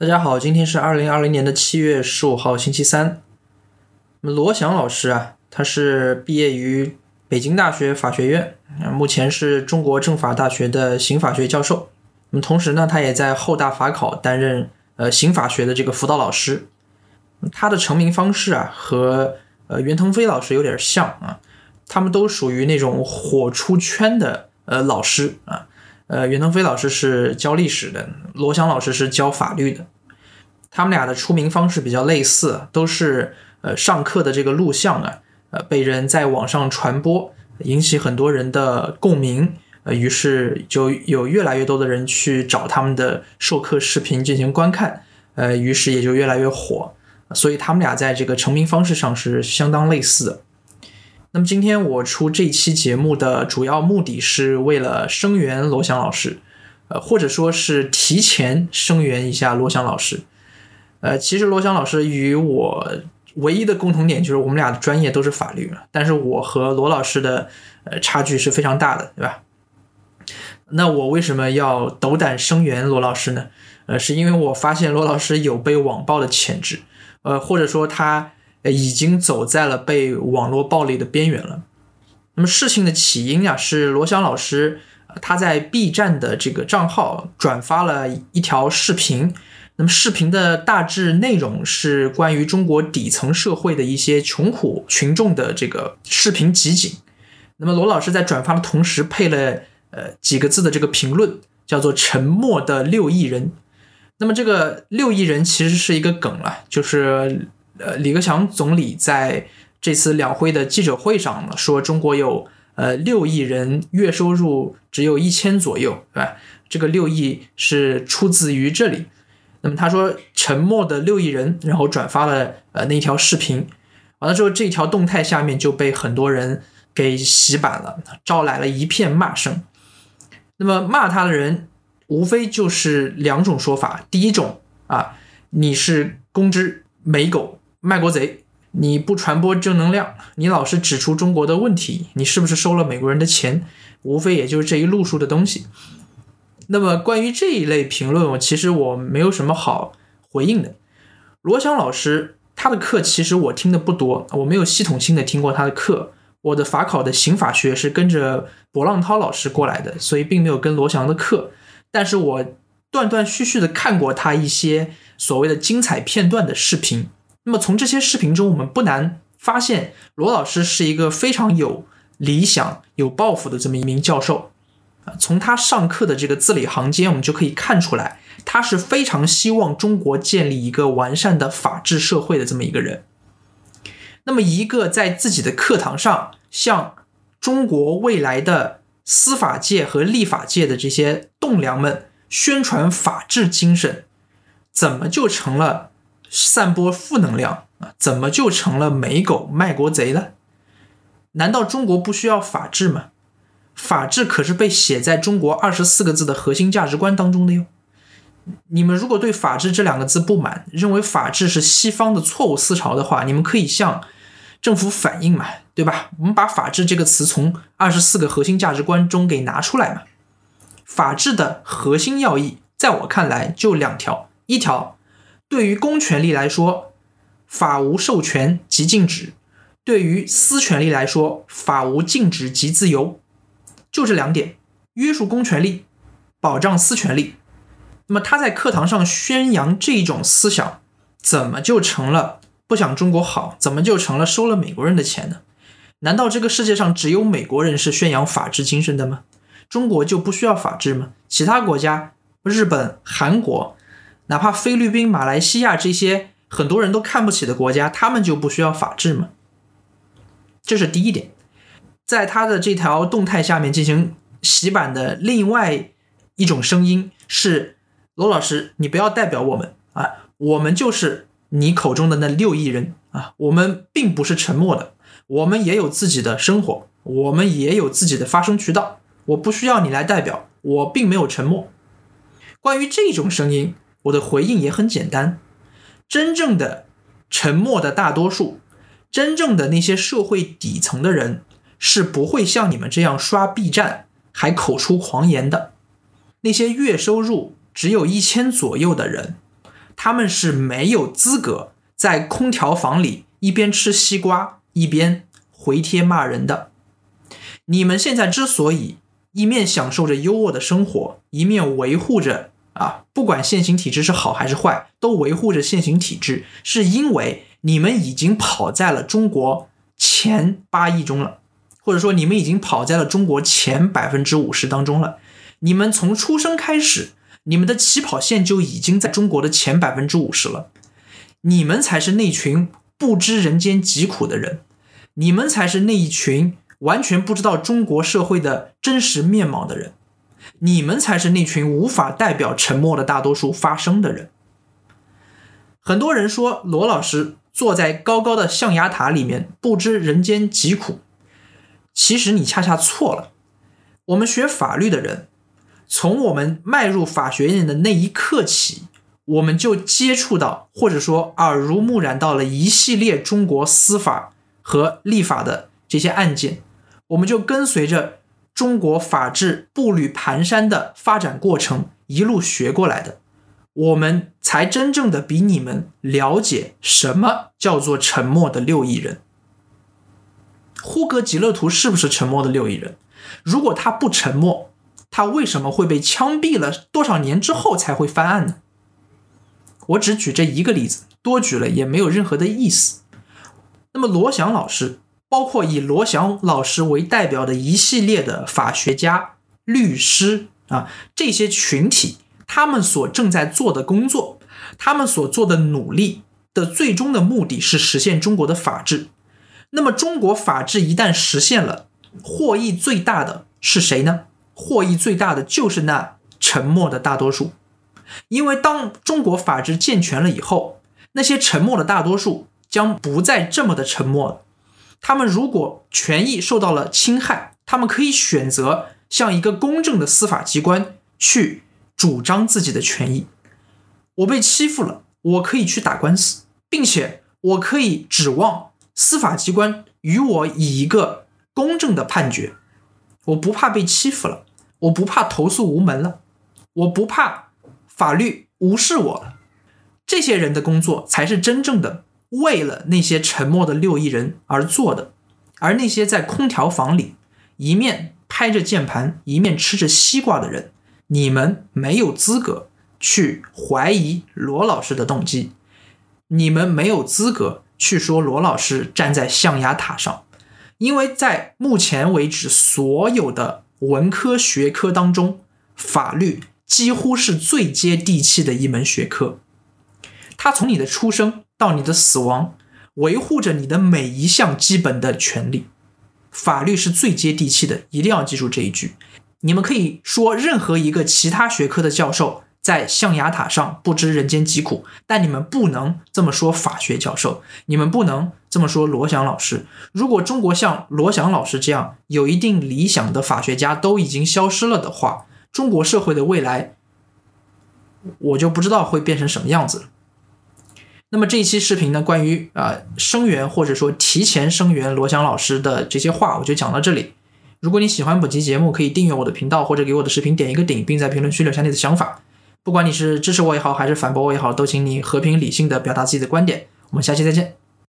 大家好，今天是二零二零年的七月十五号，星期三。那么罗翔老师啊，他是毕业于北京大学法学院，目前是中国政法大学的刑法学教授。那么同时呢，他也在后大法考担任呃刑法学的这个辅导老师。他的成名方式啊，和呃袁腾飞老师有点像啊，他们都属于那种火出圈的呃老师啊。呃，袁腾飞老师是教历史的，罗翔老师是教法律的。他们俩的出名方式比较类似，都是呃上课的这个录像啊，呃被人在网上传播，引起很多人的共鸣，呃于是就有越来越多的人去找他们的授课视频进行观看，呃于是也就越来越火。所以他们俩在这个成名方式上是相当类似的。那么今天我出这期节目的主要目的是为了声援罗翔老师，呃，或者说是提前声援一下罗翔老师。呃，其实罗翔老师与我唯一的共同点就是我们俩的专业都是法律，但是我和罗老师的呃差距是非常大的，对吧？那我为什么要斗胆声援罗老师呢？呃，是因为我发现罗老师有被网暴的潜质，呃，或者说他。已经走在了被网络暴力的边缘了。那么事情的起因呀，是罗翔老师他在 B 站的这个账号转发了一条视频。那么视频的大致内容是关于中国底层社会的一些穷苦群众的这个视频集锦。那么罗老师在转发的同时配了呃几个字的这个评论，叫做“沉默的六亿人”。那么这个六亿人其实是一个梗了，就是。呃，李克强总理在这次两会的记者会上呢说，中国有呃六亿人月收入只有一千左右，对吧？这个六亿是出自于这里。那么他说沉默的六亿人，然后转发了呃那条视频，完了之后这条动态下面就被很多人给洗版了，招来了一片骂声。那么骂他的人无非就是两种说法，第一种啊，你是公知美狗。卖国贼！你不传播正能量，你老是指出中国的问题，你是不是收了美国人的钱？无非也就是这一路数的东西。那么关于这一类评论，我其实我没有什么好回应的。罗翔老师他的课其实我听的不多，我没有系统性的听过他的课。我的法考的刑法学是跟着博浪涛老师过来的，所以并没有跟罗翔的课。但是我断断续续的看过他一些所谓的精彩片段的视频。那么从这些视频中，我们不难发现，罗老师是一个非常有理想、有抱负的这么一名教授。啊，从他上课的这个字里行间，我们就可以看出来，他是非常希望中国建立一个完善的法治社会的这么一个人。那么，一个在自己的课堂上向中国未来的司法界和立法界的这些栋梁们宣传法治精神，怎么就成了？散播负能量啊，怎么就成了美狗卖国贼了？难道中国不需要法治吗？法治可是被写在中国二十四个字的核心价值观当中的哟。你们如果对法治这两个字不满，认为法治是西方的错误思潮的话，你们可以向政府反映嘛，对吧？我们把法治这个词从二十四个核心价值观中给拿出来嘛。法治的核心要义，在我看来就两条，一条。对于公权力来说，法无授权即禁止；对于私权力来说，法无禁止即自由。就这两点，约束公权力，保障私权力。那么他在课堂上宣扬这种思想，怎么就成了不想中国好？怎么就成了收了美国人的钱呢？难道这个世界上只有美国人是宣扬法治精神的吗？中国就不需要法治吗？其他国家，日本、韩国。哪怕菲律宾、马来西亚这些很多人都看不起的国家，他们就不需要法治吗？这是第一点。在他的这条动态下面进行洗版的另外一种声音是：罗老师，你不要代表我们啊，我们就是你口中的那六亿人啊，我们并不是沉默的，我们也有自己的生活，我们也有自己的发声渠道，我不需要你来代表，我并没有沉默。关于这种声音。我的回应也很简单，真正的沉默的大多数，真正的那些社会底层的人，是不会像你们这样刷 B 站还口出狂言的。那些月收入只有一千左右的人，他们是没有资格在空调房里一边吃西瓜一边回帖骂人的。你们现在之所以一面享受着优渥的生活，一面维护着啊，不管现行体制是好还是坏，都维护着现行体制，是因为你们已经跑在了中国前八亿中了，或者说你们已经跑在了中国前百分之五十当中了。你们从出生开始，你们的起跑线就已经在中国的前百分之五十了。你们才是那群不知人间疾苦的人，你们才是那一群完全不知道中国社会的真实面貌的人，你们才是那群无法代表沉默的大多数发声的人。很多人说罗老师坐在高高的象牙塔里面不知人间疾苦，其实你恰恰错了。我们学法律的人。从我们迈入法学院的那一刻起，我们就接触到，或者说耳濡目染到了一系列中国司法和立法的这些案件，我们就跟随着中国法治步履蹒跚的发展过程一路学过来的，我们才真正的比你们了解什么叫做沉默的六亿人。呼格吉勒图是不是沉默的六亿人？如果他不沉默。他为什么会被枪毙了？多少年之后才会翻案呢？我只举这一个例子，多举了也没有任何的意思。那么罗翔老师，包括以罗翔老师为代表的一系列的法学家、律师啊，这些群体，他们所正在做的工作，他们所做的努力的最终的目的是实现中国的法治。那么中国法治一旦实现了，获益最大的是谁呢？获益最大的就是那沉默的大多数，因为当中国法治健全了以后，那些沉默的大多数将不再这么的沉默了。他们如果权益受到了侵害，他们可以选择向一个公正的司法机关去主张自己的权益。我被欺负了，我可以去打官司，并且我可以指望司法机关与我以一个公正的判决，我不怕被欺负了。我不怕投诉无门了，我不怕法律无视我了。这些人的工作才是真正的为了那些沉默的六亿人而做的，而那些在空调房里一面拍着键盘一面吃着西瓜的人，你们没有资格去怀疑罗老师的动机，你们没有资格去说罗老师站在象牙塔上，因为在目前为止所有的。文科学科当中，法律几乎是最接地气的一门学科。它从你的出生到你的死亡，维护着你的每一项基本的权利。法律是最接地气的，一定要记住这一句。你们可以说任何一个其他学科的教授。在象牙塔上不知人间疾苦，但你们不能这么说法学教授，你们不能这么说罗翔老师。如果中国像罗翔老师这样有一定理想的法学家都已经消失了的话，中国社会的未来，我就不知道会变成什么样子了。那么这一期视频呢，关于啊声援或者说提前声援罗翔老师的这些话，我就讲到这里。如果你喜欢本期节目，可以订阅我的频道或者给我的视频点一个顶，并在评论区留下你的想法。不管你是支持我也好，还是反驳我也好，都请你和平理性的表达自己的观点。我们下期再见。